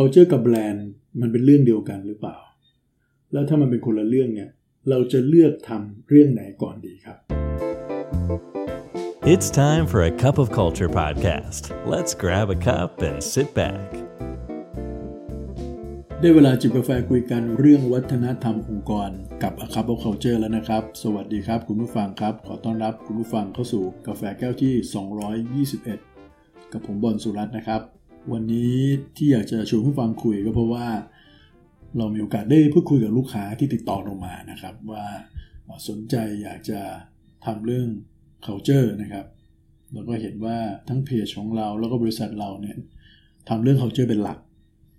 culture กับแบรนด์มันเป็นเรื่องเดียวกันหรือเปล่า แล้วถ้ามันเป็นคนละเรื่องเนี่ย เราจะเลือกทำเรื่องไหนก่อนดีครับ It's time for a cup of culture podcast. Let's grab a cup and sit back. ได้เวลาจิบกาแฟคุยกันเรื่องวัฒนธรรมองค์กรกับ A Cup of Culture แล้วนะครับ สวัสดีครับคุณผู้ฟังครับ ขอต้อนรับคุณผู้ฟังเข้าสู่กาแฟแก้วที่ 221 กับผมบอลสุรัตน์นะครับ วันนี้ที่อยากจะชวนผู้ฟังคุยก็เพราะว่า เรามีโอกาสได้พูดคุยกับลูกค้าที่ติดต่อลงมานะครับ ว่าสนใจอยากจะทำเรื่อง culture นะครับแล้วก็เห็นว่าทั้งเพจของเราแล้วก็บริษัทเราเนี่ยทำเรื่อง culture เป็นหลัก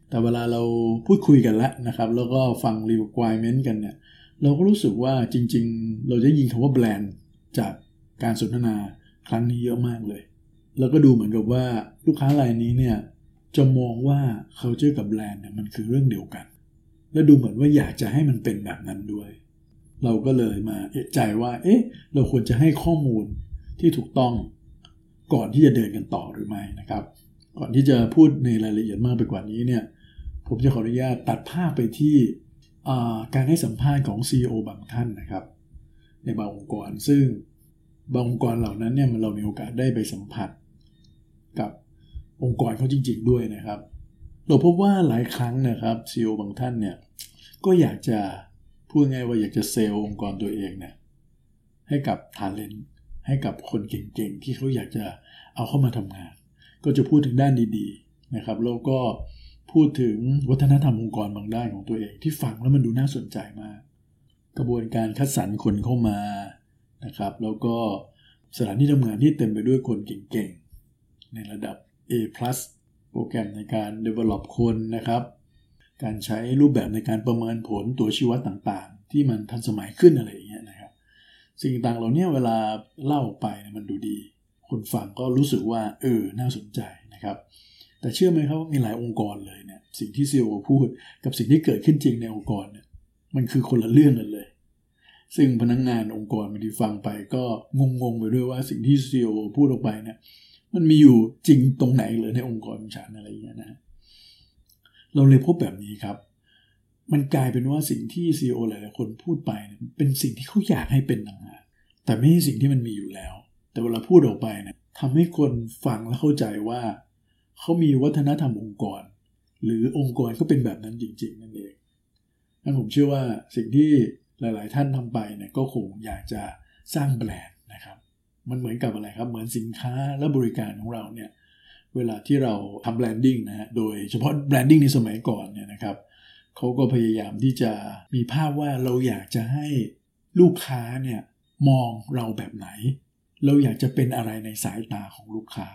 แต่เวลาเราพูดคุยกันแล้วนะครับ แล้วก็ฟัง requirement กันเนี่ย เราก็รู้สึกว่าจริง ๆ เราจะยินคำว่าแบรนด์จากการสนทนาครั้งนี้เยอะมากเลย แล้วก็ดูเหมือนกับว่าลูกค้ารายนี้เนี่ย จะมองว่า culture กับแบรนด์เนี่ยมันคือเรื่องเดียวกัน และดูเหมือนว่าอยากจะให้มันเป็นแบบนั้นด้วย เราก็เลยมาเอะใจว่า เอ๊ะ เราควรจะให้ข้อมูลที่ถูกต้องก่อนที่จะเดินกันต่อหรือไม่นะครับ ก่อนที่จะพูดในรายละเอียดมากไปกว่านี้เนี่ย ผมจะขออนุญาตตัดภาพไปที่การให้สัมภาษณ์ของ CEO บางท่านนะครับ ในบางองค์กรซึ่งบางองค์กรเหล่านั้นเนี่ยเรามีโอกาสได้ไปสัมผัสกับ องค์กรเขาจริง ๆ ด้วยนะครับ เราพบว่าหลายครั้งนะครับ CEO บางท่านเนี่ยก็อยากจะพูดง่ายว่าอยากจะเซลล์องค์กรตัวเองเนี่ยให้กับทาเลนต์ให้กับคนเก่งๆ ที่เขาอยากจะเอาเข้ามาทำงาน ก็จะพูดถึงด้านดีๆนะครับแล้วก็พูดถึงวัฒนธรรมองค์กรบางด้านของตัวเอง ที่ฟังแล้วมันดูน่าสนใจมาก กระบวนการคัดสรรคนเข้ามานะครับ แล้วก็สถานที่ทำงานที่เต็มไปด้วยคนเก่งๆ ในระดับ A+ โปรแกรมในการ develop คนนะครับ การใช้รูปแบบในการประเมินผลตัวชี้วัดต่างๆ ที่มันทันสมัยขึ้นอะไรอย่างเงี้ยนะครับ สิ่งต่างเหล่านี้เวลาเล่าไปมันดูดี คนฟังก็รู้สึกว่าเออน่าสนใจนะครับ แต่เชื่อไหมครับว่ามีหลายองค์กรเลยเนี่ยสิ่งที่ซีอพูดกับสิ่งที่เกิดขึ้นจริงในองค์กรเนี่ยมันคือคนละเรื่องกันเลย ซึ่งพนักงงานองค์กรบางทีฟังไปก็งงๆไปด้วยว่าสิ่งที่ซีอพูดออกไปเนี่ย มันมีอยู่จริงตรงไหนเลยในองค์กรของฉันอะไรอย่างเงี้ยนะเราเลยพบแบบนี้ครับ มันกลายเป็นว่าสิ่งที่ CEO หลายๆคนพูดไปเป็นสิ่งที่เขาอยากให้เป็นต่างหากแต่ไม่ใช่สิ่งที่มันมีอยู่แล้ว แต่เวลาพูดออกไปเนี่ยทำให้คนฟังและเข้าใจว่าเขามีวัฒนธรรมองค์กร หรือองค์กรก็เป็นแบบนั้นจริง ๆ นั่นเองนั้นผมเชื่อว่าสิ่งที่หลาย ๆ ท่านทำไปเนี่ยก็คงอยากจะสร้างแบรนด์ มันเหมือนกับอะไรครับ เหมือนสินค้าและบริการของเราเนี่ยเวลาที่เราทำ branding นะฮะโดยเฉพาะ branding ในสมัยก่อนเนี่ยนะครับเขาก็พยายามที่จะมีภาพว่าเราอยากจะให้ลูกค้าเนี่ยมองเราแบบไหน เราอยากจะเป็นอะไรในสายตาของลูกค้า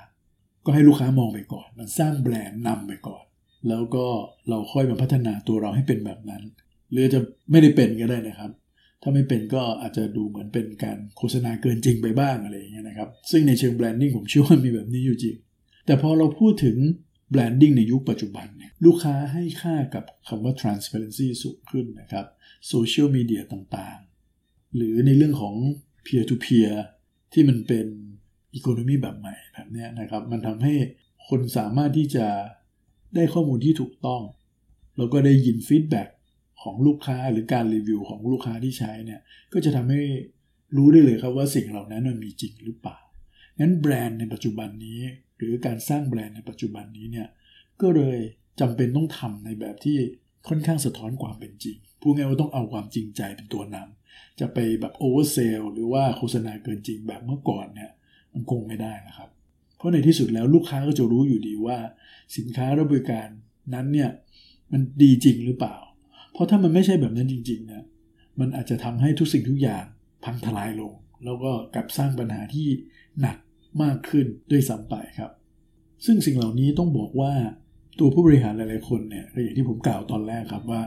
ก็ให้ลูกค้ามองไปก่อน มันสร้างแบรนด์นำไปก่อน แล้วก็เราค่อยมาพัฒนาตัวเราให้เป็นแบบนั้น หรือจะไม่ได้เป็นก็ได้นะครับ ถ้าไม่เป็นก็อาจจะดูเหมือนเป็นการโฆษณาเกินจริงไปบ้างอะไรอย่างเงี้ยนะครับ ซึ่งในเชิง branding ผมเชื่อว่ามีแบบนี้อยู่จริง แต่พอเราพูดถึง branding ในยุคปัจจุบันเนี่ยลูกค้าให้ค่ากับคำว่า transparency สูงขึ้นนะครับโซเชียลมีเดียต่างๆ หรือในเรื่องของ peer to peer ที่มันเป็นอีโคโนมีแบบใหม่แบบนี้นะครับ มันทำให้คนสามารถที่จะได้ข้อมูลที่ถูกต้อง แล้วก็ได้ยินฟีดแบ็ก ของลูกค้าหรือการรีวิวของลูกค้าที่ใช้เนี่ยก็จะทำให้รู้ได้เลยครับว่าสิ่งเหล่านั้นมันมีจริงหรือเปล่างั้นแบรนด์ในปัจจุบันนี้ หรือการสร้างแบรนด์ในปัจจุบันนี้เนี่ยก็เลยจำเป็นต้องทำในแบบที่ค่อนข้างสะท้อนความเป็นจริงพูดง่ายว่าต้องเอาความจริงใจเป็นตัวนำจะไปแบบโอเวอร์เซลหรือว่าโฆษณาเกินจริงแบบเมื่อก่อนเนี่ยมันคงไม่ได้นะครับ เพราะในที่สุดแล้วลูกค้าก็จะรู้อยู่ดีว่า สินค้าและบริการนั้นเนี่ยมันดีจริงหรือเปล่า เพราะถ้ามันไม่ใช่แบบนั้นจริงๆนะมันอาจจะทำให้ทุกสิ่งทุกอย่างพังทลายลง แล้วก็กลับสร้างปัญหาที่หนักมากขึ้นด้วยซ้ำไปครับ ซึ่งสิ่งเหล่านี้ต้องบอกว่าตัวผู้บริหารหลายๆคนเนี่ยก็อย่างที่ผมกล่าวตอนแรกครับว่า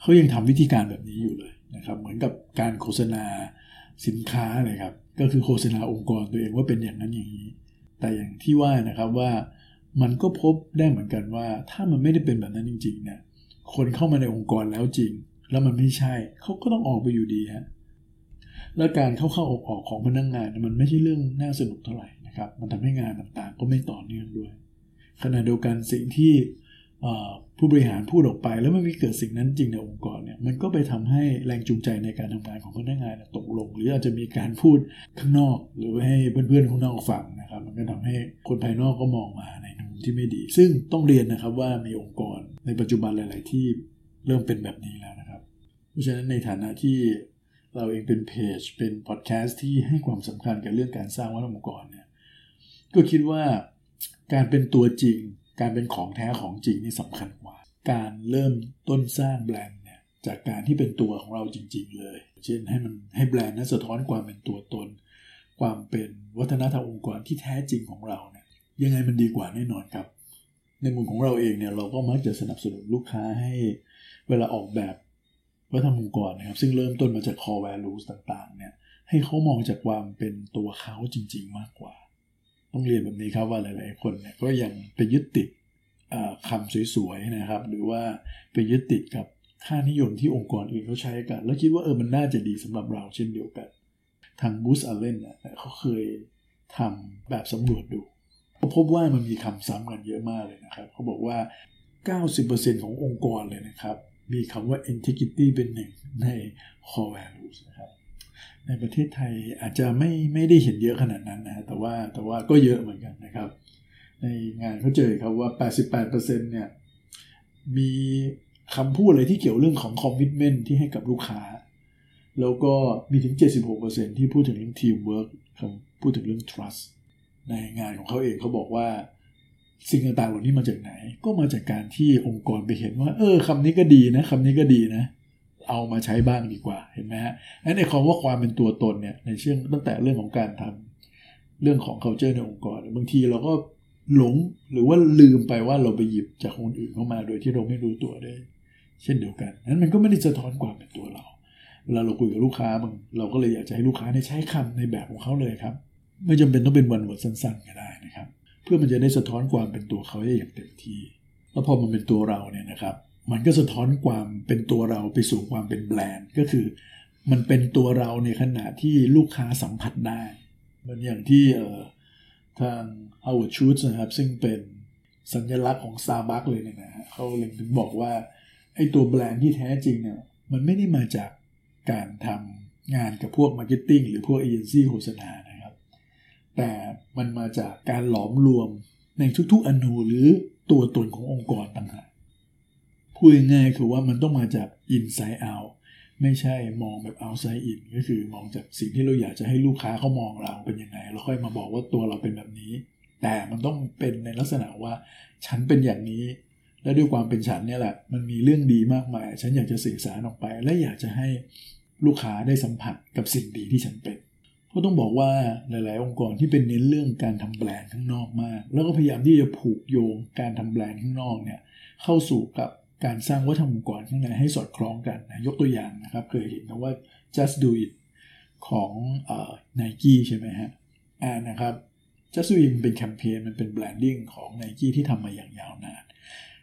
เขายังทำวิธีการแบบนี้อยู่เลยนะครับ เหมือนกับการโฆษณาสินค้าเลยครับ ก็คือโฆษณาองค์กรตัวเองว่าเป็นอย่างนั้นอย่างนี้ แต่อย่างที่ว่านะครับว่ามันก็พบได้เหมือนกันว่าถ้ามันไม่ได้เป็นแบบนั้นจริงๆเนี่ย คนเข้ามาในองค์กรแล้วจริง แล้วมันไม่ใช่เขาก็ต้องออกไปอยู่ดีฮะแล้วการเข้าเข้าออกออกของพนักงงานมันไม่ใช่เรื่องน่าสนุกเท่าไหร่นะครับ มันทำให้งานต่างๆ ก็ไม่ต่อเนื่องด้วย ขณะเดียวกันสิ่งที่ผู้บริหารพูดออกไป แล้วมันมีเกิดสิ่งนั้นจริงในองค์กรเนี่ยมันก็ไปทำให้แรงจูงใจในการทำงานของพนักงานตกลง หรืออาจจะมีการพูดข้างนอก หรือให้เพื่อนๆข้างนอกฟังนะครับ มันก็ทำให้คนภายนอกก็มองมาใน ที่ไม่ดี ซึ่งต้องเรียนนะครับว่ามีองค์กรในปัจจุบันหลาย ๆ ที่เริ่มเป็นแบบนี้แล้วนะครับ เพราะฉะนั้นในฐานะที่เราเองเป็นเพจเป็นพอดแคสต์ที่ให้ความสำคัญกับเรื่องการสร้างวัฒนธรรมองค์กรเนี่ยก็คิดว่าการเป็นตัวจริง การเป็นของแท้ของจริงนี่สำคัญกว่า การเริ่มต้นสร้างแบรนด์เนี่ยจากการที่เป็นตัวของเราจริง ๆ เลย เช่นให้มันให้แบรนด์นั้นสะท้อนความเป็นตัวตน ความเป็นวัฒนธรรมองค์กรที่แท้จริงของเรา ยังไงมันดีกว่าแน่นอนครับ ในมุมของเราเองเนี่ยเราก็มักจะสนับสนุนลูกค้าให้เวลาออกแบบวัฒนธรรมองค์กรนะครับ ซึ่งเริ่มต้นมาจาก core values ต่างๆ เนี่ย ให้เขามองจากความเป็นตัวเขาจริง ๆ มากกว่า ต้องเรียนแบบนี้ครับว่าหลาย ๆ คนเนี่ยก็ยังไปยึดติดคำสวยๆนะครับ หรือว่าไปยึดติดกับค่านิยมที่องค์กรอื่นเขาใช้กัน แล้วคิดว่าเออมันน่าจะดีสำหรับเราเช่นเดียวกัน ทางบูสอัลเลนเนี่ยเขาเคยทำแบบสำรวจดู พบว่ามันมีคำซ้ำกันเยอะมากเลยนะครับเขาบอกว่า 90%ขององค์กรเลยนะครับ มีคำว่า integrity เป็นหนึ่งใน core values นะครับในประเทศไทยอาจจะไม่ไม่ได้เห็นเยอะขนาดนั้นนะแต่ว่าแต่ว่าก็เยอะเหมือนกันนะครับ ในงานเขาเจอครับว่า 88%เนี่ยมีคำพูดอะไรที่เกี่ยวเรื่องของคอมมิชเมนต์ที่ให้กับลูกค้า แล้วก็มีถึง 76%ที่พูดถึงเรื่องทีมเวิร์กพูดถึงเรื่อง trust ในงานของเขาเองเขาบอกว่า สิ่งต่างๆเหล่านี้มาจากไหน ก็มาจากการที่องค์กรไปเห็นว่า เออคำนี้ก็ดีนะคำนี้ก็ดีนะ เอามาใช้บ้างดีกว่าเห็นไหมฮะนั่นในคำว่าความเป็นตัวตนเนี่ยในเชื่องตั้งแต่เรื่องของการทำเรื่องของ culture ในองค์กรบางทีเราก็หลงหรือว่าลืมไปว่าเราไปหยิบจากคนอื่นเข้ามาโดยที่เราไม่รู้ตัวได้ เช่นเดียวกันนั้นมันก็ไม่ได้สะท้อนความเป็นตัวเราเวลาเราคุยกับลูกค้าบางเราก็เลยอยากจะให้ลูกค้าใช้คำในแบบของเขาเลยครับ ไม่จำเป็นต้องเป็นวันวดสั้นๆก็ได้นะครับ เพื่อมันจะได้สะท้อนความเป็นตัวเขาได้อย่างเต็มที่แล้วพอมันเป็นตัวเราเนี่ยนะครับ มันก็สะท้อนความเป็นตัวเราไปสู่ความเป็นแบรนด์ก็คือ มันเป็นตัวเราในขณะที่ลูกค้าสัมผัสได้มือนอย่างที่ทาง Howard Schultz นะครับซึ่งเป็นสัญลักษณ์ของ Starbucks เลยเนี่ยนะเขาเลยถึงบอกว่าไอ้ตัวแบรนด์ที่แท้จริงเนี่ยมันไม่ได้มาจากการทำงานกับพวก marketing หรือพวกเอเจนซี่โฆษณาน แต่มันมาจากการหลอมรวมในทุกๆ อนูหรือตัวตนขององค์กรต่างหากพูดง่ายๆคือว่ามันต้องมาจาก inside out ไม่ใช่มองแบบ outside in ก็คือมองจากสิ่งที่เราอยากจะให้ลูกค้าเขามองเราเป็นยังไงแล้วค่อยมาบอกว่าตัวเราเป็นแบบนี้ แต่มันต้องเป็นในลักษณะว่า ฉันเป็นอย่างนี้ และด้วยความเป็นฉันเนี่ยแหละ มันมีเรื่องดีมากมาย ฉันอยากจะสื่อสารออกไป และอยากจะให้ลูกค้าได้สัมผัสกับสิ่งดีที่ฉันเป็น เพราะต้องบอกว่าหลาย ๆ องค์กรที่เป็นเน้นเรื่องการทำแบรนด์ข้างนอกมาก แล้วก็พยายามที่จะผูกโยงการทำแบรนด์ข้างนอกเนี่ยเข้าสู่กับการสร้างวัฒนธรรมองค์กรข้างในให้สอดคล้องกันนะยกตัวอย่างนะครับ เคยเห็นนะว่า just do it ของไนกี้ใช่ไหมฮะอ่านะครับ just do it มันเป็นแคมเปญมันเป็นแบรนดิ้งของไนกี้ที่ทำมาอย่างยาวนาน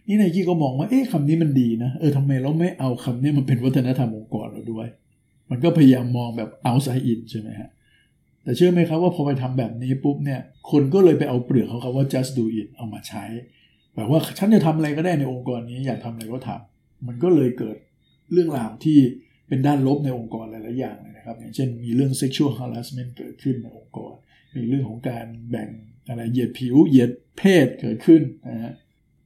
นี่ไนกี้ก็มองว่าเอ๊ะคำนี้มันดีนะเออทำไมเราไม่เอาคำนี้มันเป็นวัฒนธรรมองค์กรเราด้วย มันก็พยายามมองแบบ outside in ใช่ไหมฮะ แต่เชื่อไหมครับว่าพอไปทำแบบนี้ปุ๊บเนี่ยคนก็เลยไปเอาเปลือกเขาคำว่า just do it เอามาใช้ แบบว่าฉันจะทำอะไรก็ได้ในองค์กรนี้อยากทำอะไรก็ทำมันก็เลยเกิดเรื่องราวที่เป็นด้านลบในองค์กรหลาย ๆ อย่างเลยนะครับ อย่างเช่นมีเรื่อง sexual harassment เกิดขึ้นในองค์กร มีเรื่องของการแบ่งอะไรเหยียดผิวเหยียดเพศเกิดขึ้นนะฮะ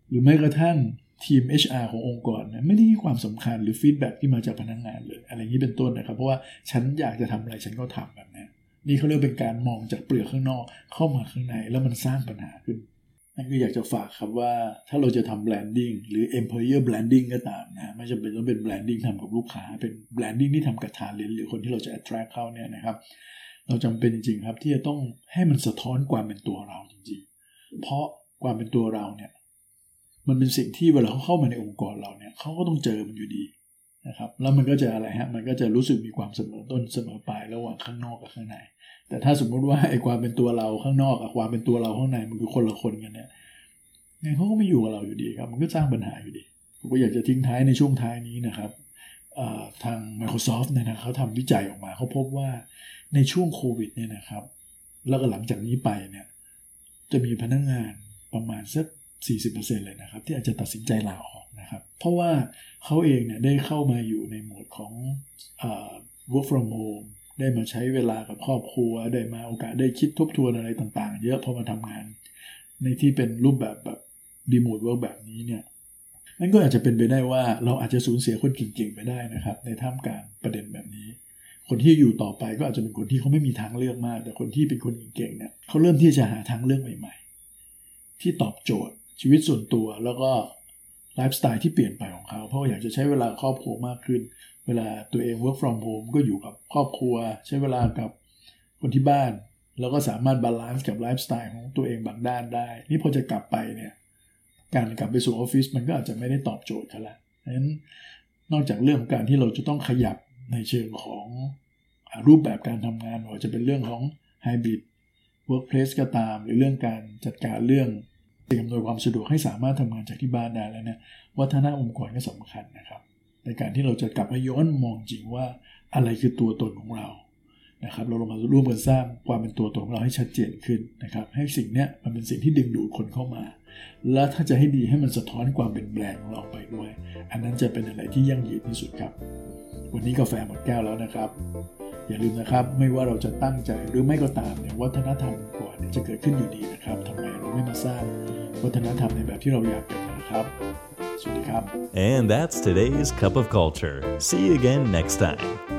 หรือแม้กระทั่งทีม HR ขององค์กรนะไม่ได้ให้ความสำคัญหรือฟีดแบ็ที่มาจากพนักงงานเลย อะไรนี้เป็นต้นนะครับ เพราะว่าฉันอยากจะทำอะไรฉันก็ทำแบบ นี่เขาเรียกเป็นการมองจากเปลือกข้างนอกเข้ามาข้างในแล้วมันสร้างปัญหาขึ้นนั่นคืออยากจะฝากครับว่าถ้าเราจะทำ branding หรือ employer branding ก็ตามนะไม่จำเป็นต้องเป็น branding ทำกับลูกค้า เป็น branding ที่ทำกับ talent หรือคนที่เราจะ attract เข้าเนี่ยนะครับ เราจำเป็นจริงๆครับที่จะต้องให้มันสะท้อนความเป็นตัวเราจริงๆ เพราะความเป็นตัวเราเนี่ยมันเป็นสิ่งที่เวลาเขาเข้ามาในองค์กรเราเนี่ยเขาก็ต้องเจอมันอยู่ดี นะครับแล้วมันก็จะอะไรฮะมันก็จะรู้สึกมีความเสมอต้นเสมอปลายระหว่างข้างนอกกับข้างใน แต่ถ้าสมมุติว่าไอ้ความเป็นตัวเราข้างนอกกับความเป็นตัวเราข้างในมันคือคนละคนกันเนี่ยไงเขาก็ไม่อยู่กับเราอยู่ดีครับ มันก็สร้างปัญหาอยู่ดีผมก็อยากจะทิ้งท้ายในช่วงท้ายนี้นะครับทาง Microsoft เนี่ยนะเขาทำวิจัยออกมาเขาพบว่าในช่วงโควิดเนี่ยนะครับ แล้วก็หลังจากนี้ไปเนี่ยจะมีพนักงงานประมาณสัก40%เลยนะครับ ที่อาจจะตัดสินใจลาออก นะครับ เพราะว่าเขาเองเนี่ยได้เข้ามาอยู่ในโหมดของเอ่อ work from home ได้มาใช้เวลากับครอบครัว ได้มาโอกาสได้คิดทบทวนอะไรต่างๆ เยอะพอมาทำงาน ในที่เป็นรูปแบบแบบ remote work แบบนี้เนี่ยนั่นก็อาจจะเป็นไปได้ว่าเราอาจจะสูญเสียคนเก่งๆไปได้นะครับ ในท่ามกลางประเด็นแบบนี้ คนที่อยู่ต่อไปก็อาจจะเป็นคนที่เขาไม่มีทางเลือกมาก แต่คนที่เป็นคนเก่งๆเนี่ยเขาเริ่มที่จะหาทางเลือกใหม่ ๆ ที่ตอบโจทย์ชีวิตส่วนตัวแล้วก็ ไลฟ์สไตล์ที่เปลี่ยนไปของเขา เพราะอยากจะใช้เวลาครอบครัวมากขึ้น เวลาตัวเอง work from home ก็อยู่กับครอบครัว ใช้เวลากับคนที่บ้าน แล้วก็สามารถ balance กับไลฟ์สไตล์ของตัวเองบางด้านได้ นี่พอจะกลับไปเนี่ยการกลับไปสู่ออฟฟิศมันก็อาจจะไม่ได้ตอบโจทย์เขาละดังนั้นนอกจากเรื่องของการที่เราจะต้องขยับในเชิงของรูปแบบการทำงานหรือจะเป็นเรื่องของ hybrid workplace ก็ตาม หรือเรื่องการจัดการเรื่อง สิ่งอำนวยความสะดวกให้สามารถทำงานจากที่บ้านได้แล้วเนี่ยวัฒนธรรมองค์กรก็สำคัญนะครับ ในการที่เราจะกลับมาย้อนมองจริงว่าอะไรคือตัวตนของเรานะครับเราลงมาร่วมกันสร้างความเป็นตัวตนของเราให้ชัดเจนขึ้นนะครับ ให้สิ่งเนี้ยมันเป็นสิ่งที่ดึงดูดคนเข้ามา และถ้าจะให้ดีให้มันสะท้อนความเป็นแบรนด์ของเราไปด้วย อันนั้นจะเป็นอะไรที่ยั่งยืนที่สุดครับ วันนี้กาแฟหมดแก้วแล้วนะครับ อย่าลืมนะครับ ไม่ว่าเราจะตั้งใจหรือไม่ก็ตามเนี่ยวัฒนธรรม จะเกิดขึ้นอยู่ดีนะครับทำไมเราไม่มาสร้างวัฒนธรรมในแบบที่เราอยากเป็นนะครับสวัสดีครับ And that's today's Cup of Culture. See you again next time.